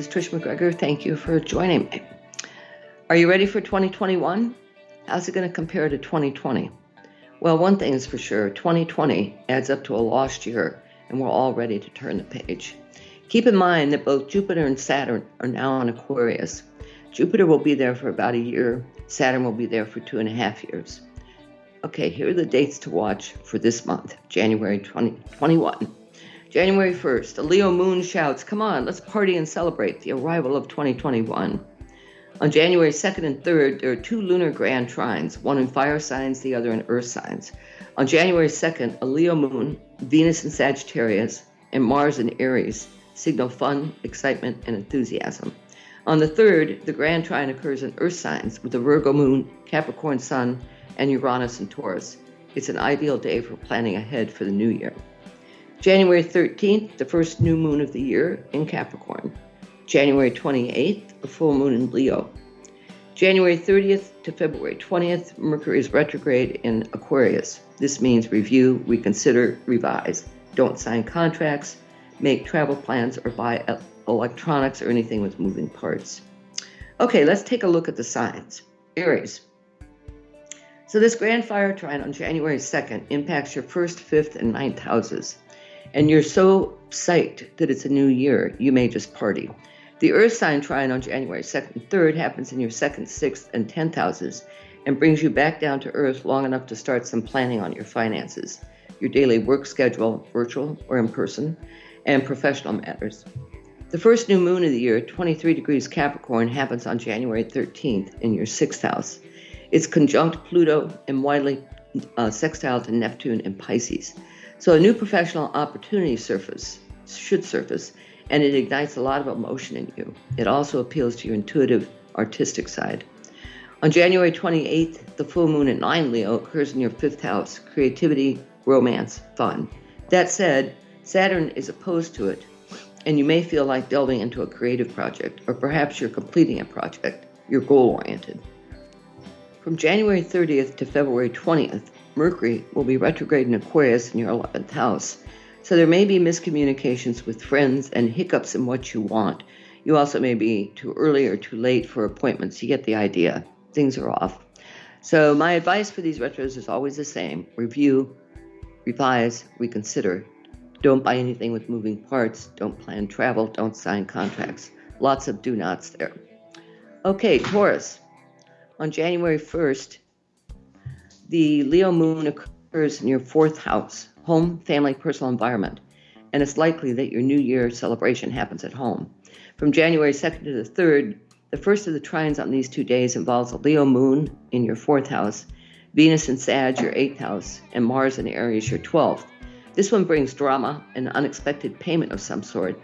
Is Trish McGregor. Thank you for joining me. Are you ready for 2021? How's it going to compare to 2020? Well, one thing is for sure 2020 adds up to a lost year, and we're all ready to turn the page. Keep in mind that both Jupiter and Saturn are now in Aquarius. Jupiter will be there for about a year, Saturn will be there for two and a half years. Okay, here are the dates to watch for this month, January 2021. January 1st, a Leo moon shouts, Come on, let's party and celebrate the arrival of 2021. On January 2nd and 3rd, there are two lunar grand trines, one in fire signs, the other in earth signs. On January 2nd, a Leo moon, Venus in Sagittarius, and Mars in Aries signal fun, excitement, and enthusiasm. On the 3rd, the grand trine occurs in earth signs with the Virgo moon, Capricorn sun, and Uranus in Taurus. It's an ideal day for planning ahead for the new year. January 13th, the first new moon of the year in Capricorn. January 28th, a full moon in Leo. January 30th to February 20th, Mercury is retrograde in Aquarius. This means review, reconsider, revise. Don't sign contracts, make travel plans, or buy electronics or anything with moving parts. Okay, let's take a look at the signs. Aries. So, this grand fire trine on January 2nd impacts your first, fifth, and ninth houses and you're so psyched that it's a new year, you may just party. The Earth sign trine on January 2nd and 3rd happens in your 2nd, 6th, and 10th houses and brings you back down to Earth long enough to start some planning on your finances, your daily work schedule, virtual or in person, and professional matters. The first new moon of the year, 23 degrees Capricorn, happens on January 13th in your 6th house. It's conjunct Pluto and widely uh, sextile to Neptune and Pisces. So a new professional opportunity surface should surface, and it ignites a lot of emotion in you. It also appeals to your intuitive, artistic side. On January 28th, the full moon at 9 Leo occurs in your fifth house creativity, romance, fun. That said, Saturn is opposed to it, and you may feel like delving into a creative project, or perhaps you're completing a project. You're goal oriented. From January 30th to February 20th, Mercury will be retrograde in Aquarius in your 11th house. So there may be miscommunications with friends and hiccups in what you want. You also may be too early or too late for appointments. You get the idea. Things are off. So my advice for these retros is always the same review, revise, reconsider. Don't buy anything with moving parts. Don't plan travel. Don't sign contracts. Lots of do nots there. Okay, Taurus. On January 1st, the Leo moon occurs in your fourth house, home, family, personal environment, and it's likely that your New Year celebration happens at home. From January 2nd to the 3rd, the first of the trines on these two days involves a Leo moon in your fourth house, Venus in Sag, your eighth house, and Mars in Aries, your 12th. This one brings drama, an unexpected payment of some sort,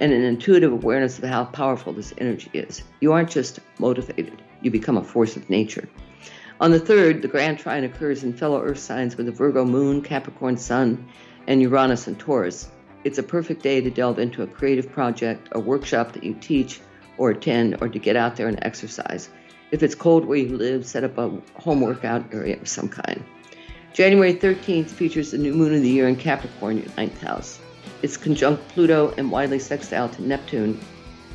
and an intuitive awareness of how powerful this energy is. You aren't just motivated, you become a force of nature. On the 3rd, the Grand Trine occurs in fellow Earth signs with the Virgo moon, Capricorn sun, and Uranus and Taurus. It's a perfect day to delve into a creative project, a workshop that you teach or attend, or to get out there and exercise. If it's cold where you live, set up a home workout area of some kind. January 13th features the new moon of the year in Capricorn, your ninth house. It's conjunct Pluto and widely sextile to Neptune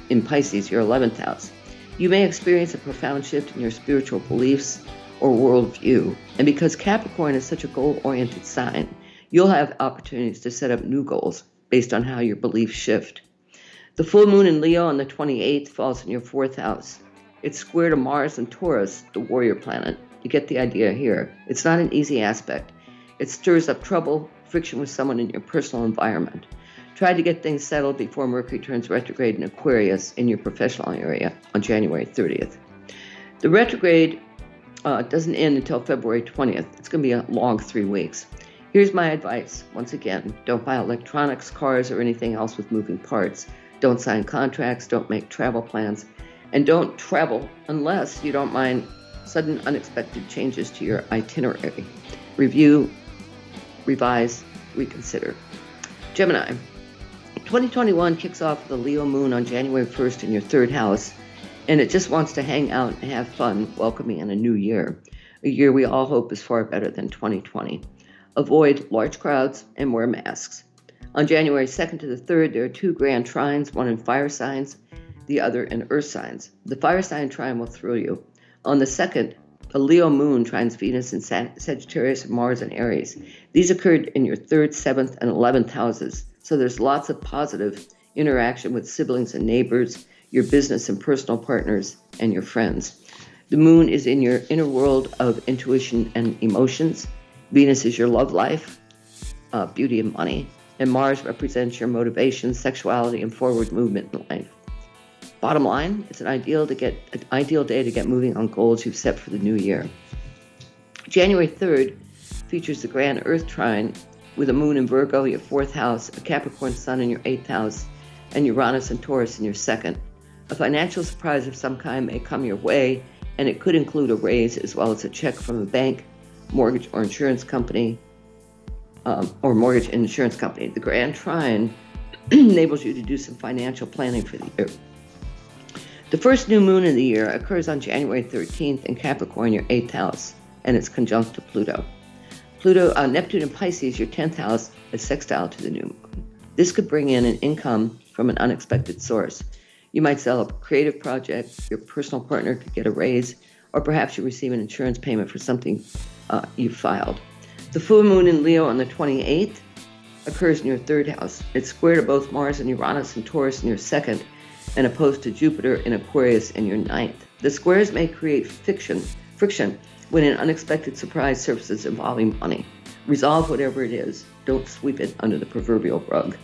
in Pisces, your 11th house. You may experience a profound shift in your spiritual beliefs, or worldview. And because Capricorn is such a goal oriented sign, you'll have opportunities to set up new goals based on how your beliefs shift. The full moon in Leo on the 28th falls in your fourth house. It's square to Mars and Taurus, the warrior planet. You get the idea here. It's not an easy aspect. It stirs up trouble, friction with someone in your personal environment. Try to get things settled before Mercury turns retrograde in Aquarius in your professional area on January 30th. The retrograde uh, it doesn't end until February 20th. It's going to be a long three weeks. Here's my advice once again don't buy electronics, cars, or anything else with moving parts. Don't sign contracts, don't make travel plans, and don't travel unless you don't mind sudden unexpected changes to your itinerary. Review, revise, reconsider. Gemini. 2021 kicks off the Leo moon on January 1st in your third house and it just wants to hang out and have fun welcoming in a new year, a year we all hope is far better than 2020. Avoid large crowds and wear masks. On January 2nd to the 3rd, there are two grand trines, one in fire signs, the other in earth signs. The fire sign trine will thrill you. On the 2nd, a Leo moon trines Venus in Sagittarius, Mars, and Aries. These occurred in your 3rd, 7th, and 11th houses. So there's lots of positive interaction with siblings and neighbors, your business and personal partners, and your friends. The moon is in your inner world of intuition and emotions. Venus is your love life, uh, beauty, and money and Mars represents your motivation, sexuality, and forward movement in life. Bottom line, it's an ideal to get an ideal day to get moving on goals you've set for the new year. January 3rd features the grand Earth trine with a moon in Virgo, your fourth house, a Capricorn sun in your eighth house, and Uranus and Taurus in your second. A financial surprise of some kind may come your way, and it could include a raise as well as a check from a bank, mortgage, or insurance company, um, or mortgage and insurance company. The Grand Trine enables you to do some financial planning for the year. The first new moon of the year occurs on January 13th in Capricorn, your eighth house, and it's conjunct to Pluto. Pluto, uh, Neptune in Pisces, your 10th house, is sextile to the new moon. This could bring in an income from an unexpected source. You might sell a creative project, your personal partner could get a raise, or perhaps you receive an insurance payment for something uh, you filed. The full moon in Leo on the 28th occurs in your third house. It's square to both Mars and Uranus and Taurus in your second, and opposed to Jupiter in Aquarius in your ninth. The squares may create fiction, friction when an unexpected surprise surfaces involving money. Resolve whatever it is. Don't sweep it under the proverbial rug.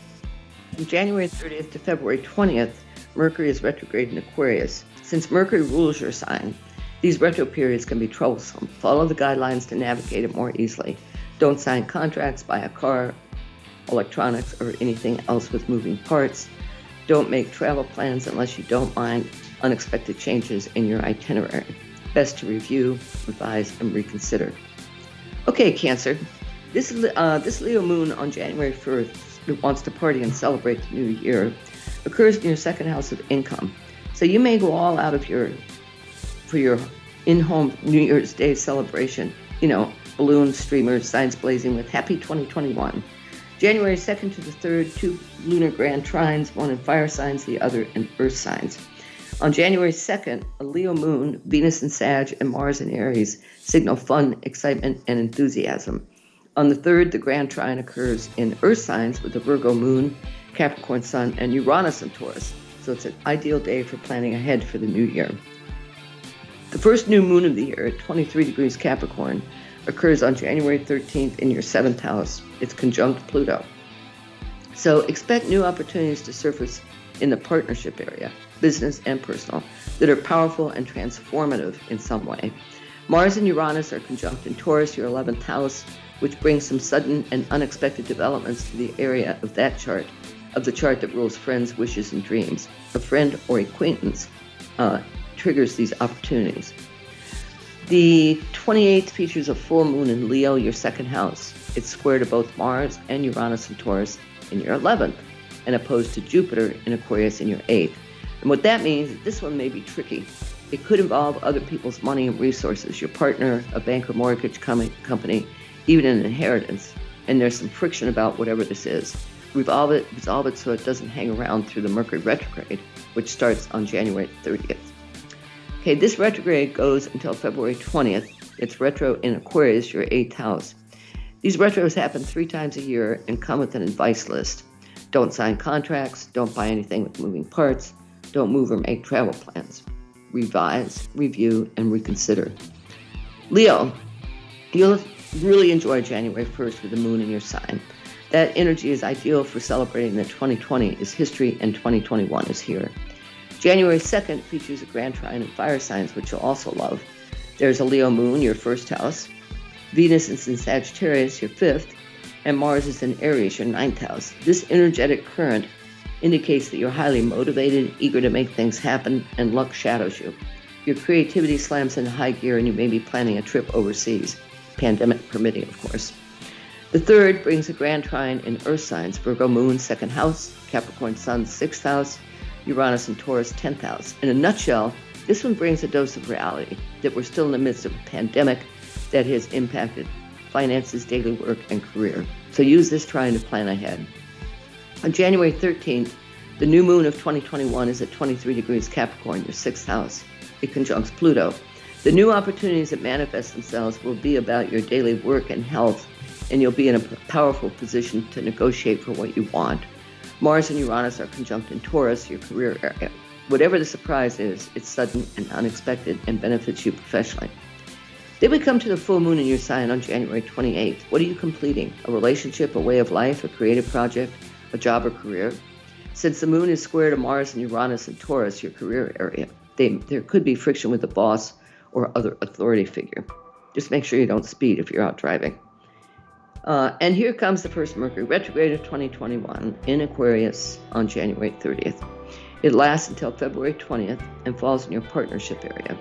From January 30th to February 20th, Mercury is retrograde in Aquarius. Since Mercury rules your sign, these retro periods can be troublesome. Follow the guidelines to navigate it more easily. Don't sign contracts, buy a car, electronics, or anything else with moving parts. Don't make travel plans unless you don't mind unexpected changes in your itinerary. Best to review, revise, and reconsider. Okay, Cancer. This, uh, this Leo moon on January 1st, wants to party and celebrate the new year, occurs in your second house of income. So you may go all out of your for your in-home New Year's Day celebration. You know, balloons, streamers, signs blazing with Happy 2021. January 2nd to the 3rd, two lunar grand trines, one in fire signs, the other in earth signs. On January 2nd, a Leo moon, Venus in Sag, and Mars in Aries signal fun, excitement, and enthusiasm. On the 3rd, the grand trine occurs in earth signs with the Virgo moon, Capricorn sun, and Uranus in Taurus. So it's an ideal day for planning ahead for the new year. The first new moon of the year at 23 degrees Capricorn occurs on January 13th in your seventh house. It's conjunct Pluto. So expect new opportunities to surface in the partnership area, business and personal, that are powerful and transformative in some way. Mars and Uranus are conjunct in Taurus, your 11th house, which brings some sudden and unexpected developments to the area of that chart, of the chart that rules friends, wishes, and dreams. A friend or acquaintance uh, triggers these opportunities. The 28th features a full moon in Leo, your second house. It's square to both Mars and Uranus and Taurus in your 11th, and opposed to Jupiter in Aquarius in your 8th. And what that means this one may be tricky. It could involve other people's money and resources, your partner, a bank or mortgage company, even an inheritance. And there's some friction about whatever this is. Resolve it, resolve it so it doesn't hang around through the Mercury retrograde, which starts on January 30th. Okay, this retrograde goes until February 20th. It's retro in Aquarius, your eighth house. These retros happen three times a year and come with an advice list. Don't sign contracts, don't buy anything with moving parts, don't move or make travel plans. Revise, review, and reconsider. Leo, you'll really enjoy January 1st with the moon in your sign. That energy is ideal for celebrating that 2020 is history and 2021 is here. January 2nd features a grand trine of fire signs, which you'll also love. There's a Leo moon, your first house. Venus is in Sagittarius, your fifth. And Mars is in Aries, your ninth house. This energetic current indicates that you're highly motivated, eager to make things happen, and luck shadows you. Your creativity slams into high gear, and you may be planning a trip overseas, pandemic permitting, of course. The third brings a grand trine in Earth signs Virgo moon, second house, Capricorn sun, sixth house, Uranus and Taurus 10th house. In a nutshell, this one brings a dose of reality that we're still in the midst of a pandemic that has impacted finances, daily work, and career. So use this trine to plan ahead. On January 13th, the new moon of 2021 is at 23 degrees Capricorn, your sixth house. It conjuncts Pluto. The new opportunities that manifest themselves will be about your daily work and health, and you'll be in a powerful position to negotiate for what you want. Mars and Uranus are conjunct in Taurus, your career area. Whatever the surprise is, it's sudden and unexpected and benefits you professionally. Then we come to the full moon in your sign on January 28th. What are you completing? A relationship, a way of life, a creative project, a job or career? Since the moon is square to Mars and Uranus and Taurus, your career area, they, there could be friction with the boss or other authority figure. Just make sure you don't speed if you're out driving. Uh, and here comes the first Mercury retrograde of 2021 in Aquarius on January 30th. It lasts until February 20th and falls in your partnership area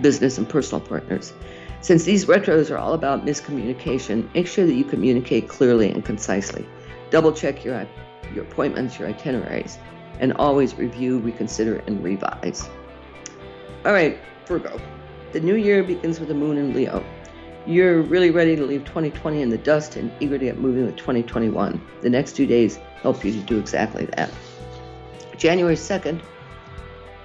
business and personal partners. Since these retros are all about miscommunication, make sure that you communicate clearly and concisely. Double check your, your appointments, your itineraries, and always review, reconsider, and revise. All right, Virgo. The new year begins with the moon in Leo. You're really ready to leave 2020 in the dust and eager to get moving with 2021. The next two days help you to do exactly that. January 2nd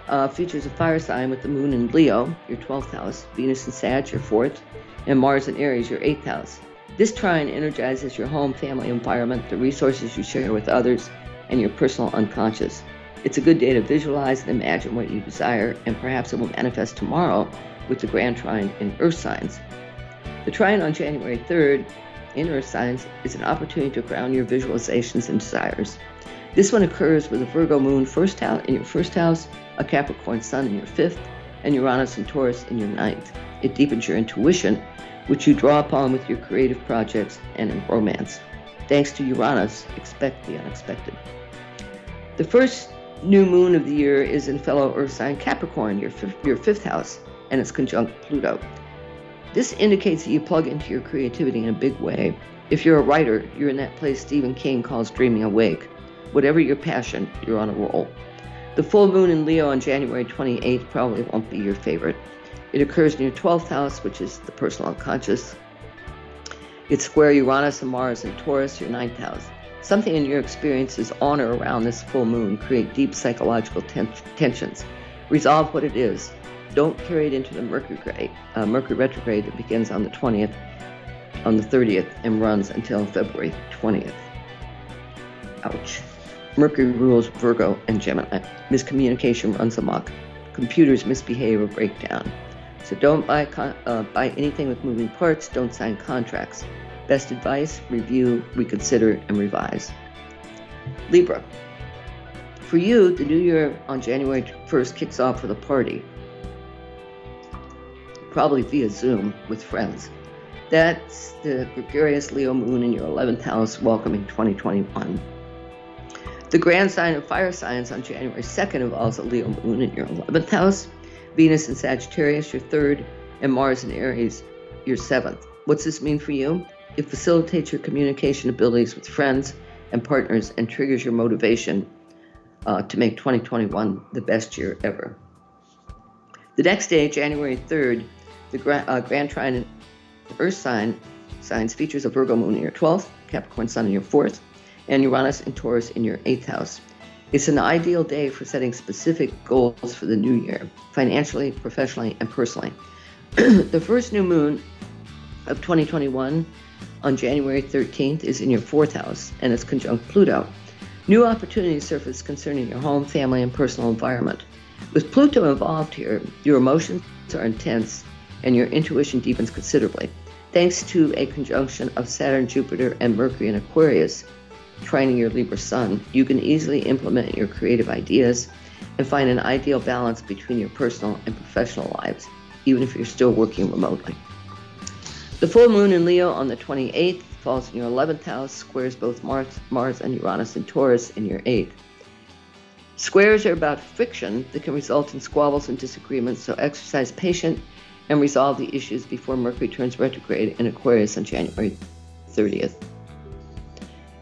uh, features a fire sign with the moon in Leo, your 12th house, Venus in Sag, your 4th, and Mars in Aries, your 8th house. This trine energizes your home, family, environment, the resources you share with others, and your personal unconscious. It's a good day to visualize and imagine what you desire, and perhaps it will manifest tomorrow with the grand trine in Earth signs. The trine on January 3rd in Earth signs is an opportunity to ground your visualizations and desires. This one occurs with a Virgo moon first house in your first house, a Capricorn sun in your fifth, and Uranus and Taurus in your ninth. It deepens your intuition, which you draw upon with your creative projects and in romance. Thanks to Uranus, expect the unexpected. The first new moon of the year is in fellow Earth sign Capricorn, your your fifth house, and it's conjunct Pluto. This indicates that you plug into your creativity in a big way. If you're a writer, you're in that place Stephen King calls dreaming awake. Whatever your passion, you're on a roll. The full moon in Leo on January 28th probably won't be your favorite. It occurs in your 12th house, which is the personal unconscious. It's square Uranus and Mars and Taurus, your ninth house. Something in your experiences on or around this full moon create deep psychological ten- tensions. Resolve what it is. Don't carry it into the Mercury, uh, Mercury retrograde that begins on the 20th, on the 30th, and runs until February 20th. Ouch. Mercury rules Virgo and Gemini. Miscommunication runs amok. Computers misbehave or break down. So don't buy, uh, buy anything with moving parts. Don't sign contracts. Best advice review, reconsider, and revise. Libra. For you, the new year on January 1st kicks off with a party, probably via Zoom with friends. That's the gregarious Leo moon in your 11th house welcoming 2021. The grand sign of fire signs on January 2nd involves a Leo moon in your 11th house, Venus in Sagittarius, your third, and Mars in Aries, your seventh. What's this mean for you? It facilitates your communication abilities with friends and partners and triggers your motivation uh, to make 2021 the best year ever. The next day, January 3rd, the gra- uh, Grand Trine Earth sign signs features a Virgo moon in your 12th, Capricorn sun in your 4th, and Uranus and Taurus in your eighth house. It's an ideal day for setting specific goals for the new year, financially, professionally, and personally. the first new moon of 2021 on January 13th is in your fourth house and it's conjunct Pluto. New opportunities surface concerning your home, family, and personal environment. With Pluto involved here, your emotions are intense and your intuition deepens considerably. Thanks to a conjunction of Saturn, Jupiter, and Mercury in Aquarius, trining your Libra sun, you can easily implement your creative ideas and find an ideal balance between your personal and professional lives, even if you're still working remotely. The full moon in Leo on the 28th falls in your 11th house, squares both Mars, Mars and Uranus and Taurus in your 8th. Squares are about friction that can result in squabbles and disagreements, so exercise patience and resolve the issues before Mercury turns retrograde in Aquarius on January 30th.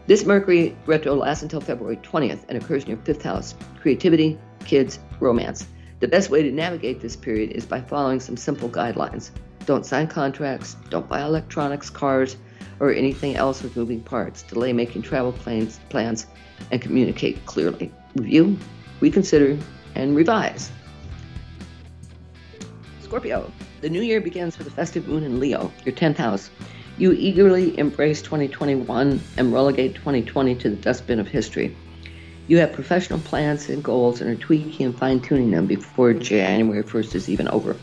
This Mercury retro lasts until February 20th and occurs in your fifth house creativity, kids, romance. The best way to navigate this period is by following some simple guidelines. Don't sign contracts, don't buy electronics, cars, or anything else with moving parts. Delay making travel plans, plans and communicate clearly. Review, reconsider, and revise. Scorpio, the new year begins with a festive moon in Leo, your 10th house. You eagerly embrace 2021 and relegate 2020 to the dustbin of history. You have professional plans and goals and are tweaking and fine tuning them before January 1st is even over.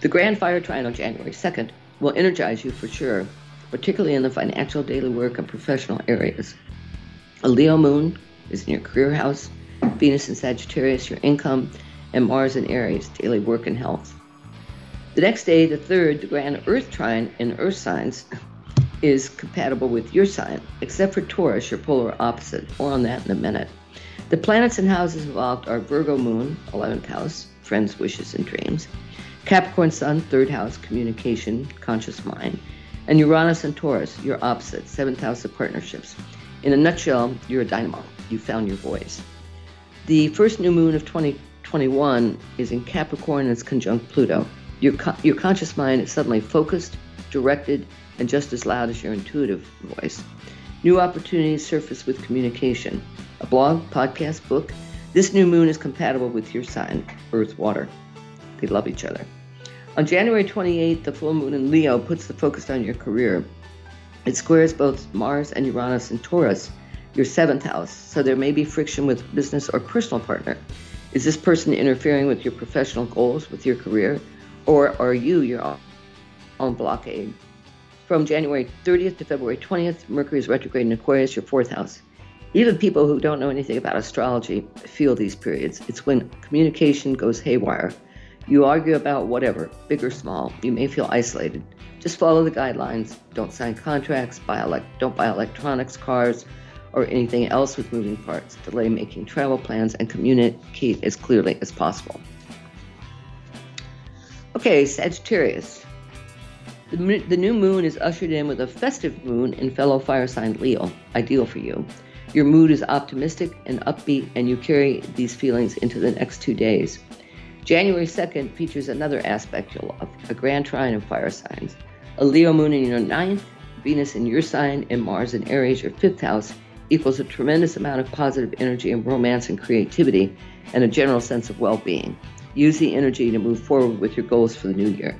The Grand Fire Trine on January 2nd will energize you for sure, particularly in the financial, daily work, and professional areas. A Leo moon is in your career house, Venus in Sagittarius, your income, and Mars in Aries, daily work and health. The next day, the third, the Grand Earth Trine in Earth signs, is compatible with your sign, except for Taurus, your polar opposite. More on that in a minute. The planets and houses involved are Virgo Moon, 11th house, friends, wishes, and dreams, Capricorn Sun, 3rd house, communication, conscious mind, and Uranus and Taurus, your opposite, 7th house of partnerships. In a nutshell, you're a dynamo. You found your voice. The first new moon of 2021 is in Capricorn and it's conjunct Pluto. Your, your conscious mind is suddenly focused, directed, and just as loud as your intuitive voice. New opportunities surface with communication. A blog, podcast, book. This new moon is compatible with your sign, Earth, Water. They love each other. On January 28th, the full moon in Leo puts the focus on your career. It squares both Mars and Uranus in Taurus, your seventh house, so there may be friction with business or personal partner. Is this person interfering with your professional goals, with your career, or are you your own blockade? From January 30th to February 20th, Mercury is retrograde in Aquarius, your fourth house. Even people who don't know anything about astrology feel these periods. It's when communication goes haywire. You argue about whatever, big or small. You may feel isolated. Just follow the guidelines. Don't sign contracts. Buy don't buy electronics, cars, or anything else with moving parts. Delay making travel plans and communicate as clearly as possible. Okay, Sagittarius. The, the new moon is ushered in with a festive moon in fellow fire sign Leo, ideal for you. Your mood is optimistic and upbeat, and you carry these feelings into the next two days. January 2nd features another aspect you'll love a grand trine of fire signs. A Leo moon in your ninth, Venus in your sign, and Mars in Aries, your fifth house, equals a tremendous amount of positive energy and romance and creativity and a general sense of well being. Use the energy to move forward with your goals for the new year.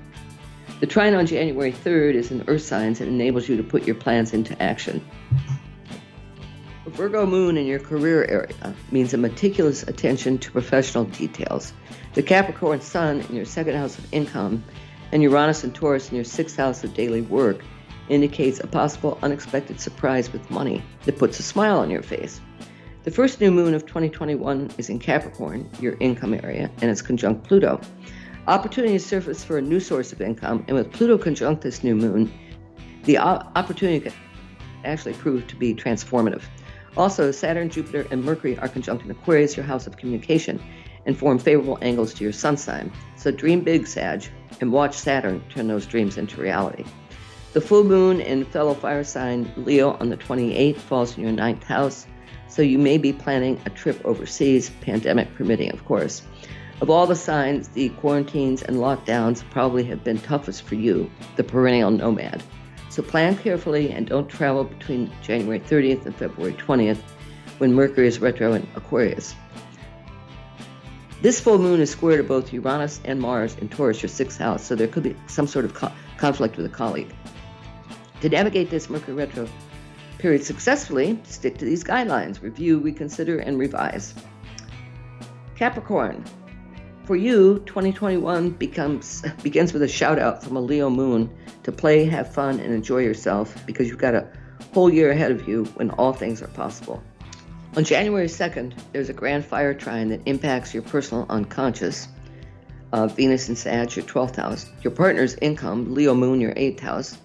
The trine on January 3rd is in Earth signs and enables you to put your plans into action. A Virgo moon in your career area means a meticulous attention to professional details. The Capricorn sun in your second house of income and Uranus and Taurus in your sixth house of daily work indicates a possible unexpected surprise with money that puts a smile on your face. The first new moon of 2021 is in Capricorn, your income area, and it's conjunct Pluto. Opportunities surface for a new source of income, and with Pluto conjunct this new moon, the opportunity can actually prove to be transformative. Also, Saturn, Jupiter, and Mercury are conjunct in Aquarius, your house of communication, and form favorable angles to your sun sign. So dream big, Sag, and watch Saturn turn those dreams into reality. The full moon in fellow fire sign Leo on the 28th falls in your ninth house, so you may be planning a trip overseas, pandemic permitting, of course. Of all the signs, the quarantines and lockdowns probably have been toughest for you, the perennial nomad. So plan carefully and don't travel between January 30th and February 20th when Mercury is retro in Aquarius. This full moon is square to both Uranus and Mars in Taurus, your sixth house, so there could be some sort of co- conflict with a colleague. To navigate this Mercury retro period successfully, stick to these guidelines review, reconsider, and revise. Capricorn, for you, 2021 becomes begins with a shout out from a Leo moon to play, have fun, and enjoy yourself because you've got a whole year ahead of you when all things are possible. On January 2nd, there's a grand fire trine that impacts your personal unconscious. Uh, Venus and Sag, your 12th house, your partner's income, Leo moon, your 8th house,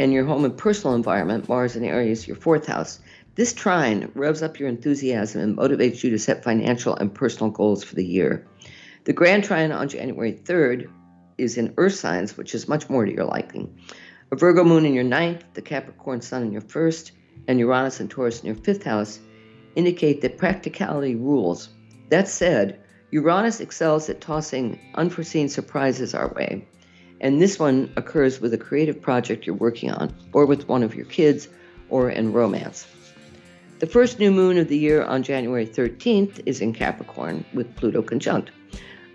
and your home and personal environment, Mars and Aries, your 4th house. This trine revs up your enthusiasm and motivates you to set financial and personal goals for the year. The Grand Trine on January 3rd is in Earth signs, which is much more to your liking. A Virgo moon in your ninth, the Capricorn sun in your first, and Uranus and Taurus in your fifth house indicate that practicality rules. That said, Uranus excels at tossing unforeseen surprises our way. And this one occurs with a creative project you're working on, or with one of your kids, or in romance. The first new moon of the year on January 13th is in Capricorn with Pluto conjunct.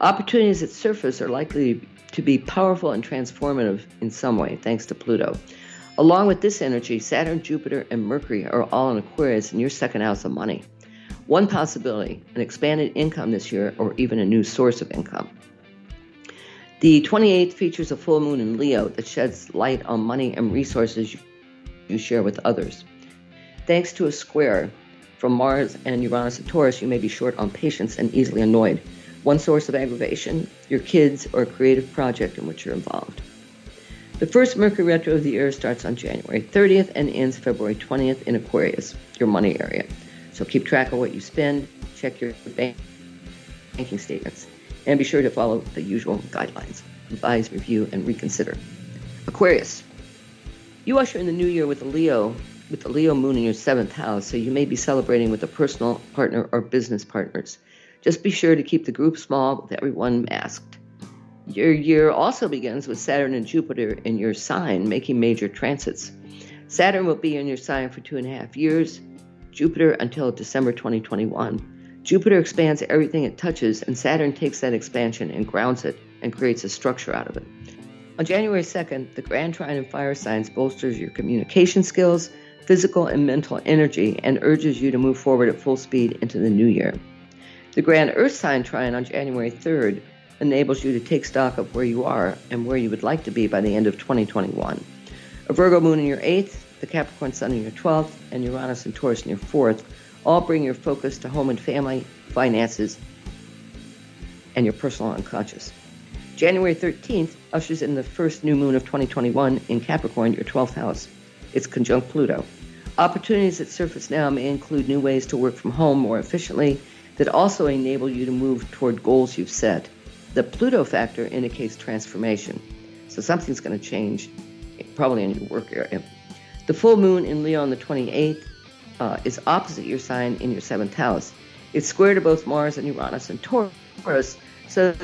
Opportunities that surface are likely to be powerful and transformative in some way, thanks to Pluto. Along with this energy, Saturn, Jupiter, and Mercury are all in Aquarius in your second house of money. One possibility an expanded income this year, or even a new source of income. The 28th features a full moon in Leo that sheds light on money and resources you share with others. Thanks to a square from Mars and Uranus and Taurus, you may be short on patience and easily annoyed. One source of aggravation, your kids, or a creative project in which you're involved. The first Mercury retro of the year starts on January 30th and ends February 20th in Aquarius, your money area. So keep track of what you spend, check your bank, banking statements, and be sure to follow the usual guidelines. Revise, review, and reconsider. Aquarius. You usher in the new year with a Leo, with the Leo moon in your seventh house, so you may be celebrating with a personal partner or business partners. Just be sure to keep the group small with everyone masked. Your year also begins with Saturn and Jupiter in your sign making major transits. Saturn will be in your sign for two and a half years, Jupiter until December 2021. Jupiter expands everything it touches, and Saturn takes that expansion and grounds it and creates a structure out of it. On January 2nd, the Grand Trine in fire signs bolsters your communication skills, physical and mental energy, and urges you to move forward at full speed into the new year. The Grand Earth sign trine on January 3rd enables you to take stock of where you are and where you would like to be by the end of 2021. A Virgo moon in your 8th, the Capricorn sun in your 12th, and Uranus and Taurus in your 4th all bring your focus to home and family, finances, and your personal unconscious. January 13th ushers in the first new moon of 2021 in Capricorn, your 12th house. It's conjunct Pluto. Opportunities that surface now may include new ways to work from home more efficiently that also enable you to move toward goals you've set. The Pluto factor indicates transformation. So something's going to change, probably in your work area. The full moon in Leo on the 28th uh, is opposite your sign in your seventh house. It's square to both Mars and Uranus and Taurus. So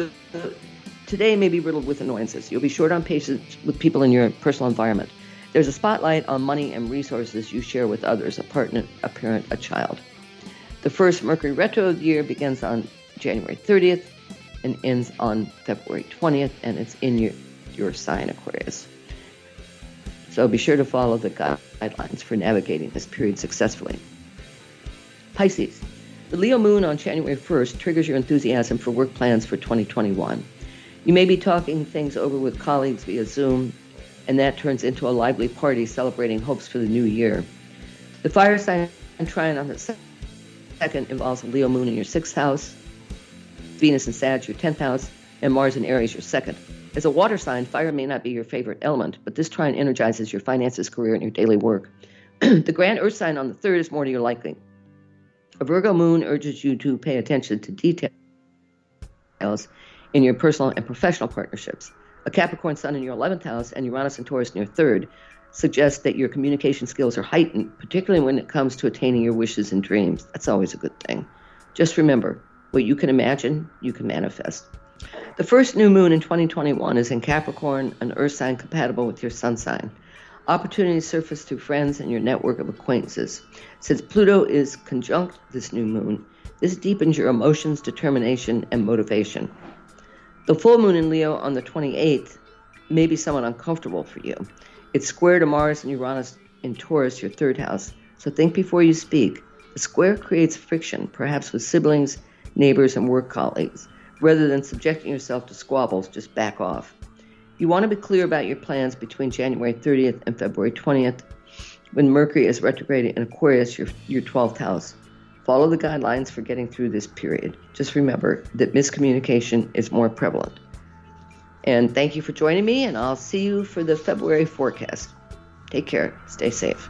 today may be riddled with annoyances. You'll be short on patience with people in your personal environment. There's a spotlight on money and resources you share with others, a partner, a parent, a child. The first Mercury retro of the year begins on January 30th and ends on February 20th, and it's in your, your sign, Aquarius. So be sure to follow the guidelines for navigating this period successfully. Pisces. The Leo moon on January 1st triggers your enthusiasm for work plans for 2021. You may be talking things over with colleagues via Zoom, and that turns into a lively party celebrating hopes for the new year. The fire sign trine on the second involves Leo moon in your sixth house, Venus and Sag, your 10th house, and Mars and Aries, your second. As a water sign, fire may not be your favorite element, but this trine energizes your finances, career, and your daily work. the grand earth sign on the third is more to your liking. A Virgo moon urges you to pay attention to details in your personal and professional partnerships. A Capricorn sun in your 11th house and Uranus and Taurus in your third suggest that your communication skills are heightened, particularly when it comes to attaining your wishes and dreams. That's always a good thing. Just remember, what you can imagine, you can manifest. The first new moon in 2021 is in Capricorn, an earth sign compatible with your sun sign. Opportunities surface through friends and your network of acquaintances. Since Pluto is conjunct this new moon, this deepens your emotions, determination, and motivation. The full moon in Leo on the 28th may be somewhat uncomfortable for you. It's square to Mars and Uranus in Taurus, your third house, so think before you speak. The square creates friction, perhaps with siblings neighbors, and work colleagues. Rather than subjecting yourself to squabbles, just back off. You want to be clear about your plans between January 30th and February 20th when Mercury is retrograde in Aquarius, your, your 12th house. Follow the guidelines for getting through this period. Just remember that miscommunication is more prevalent. And thank you for joining me, and I'll see you for the February forecast. Take care. Stay safe.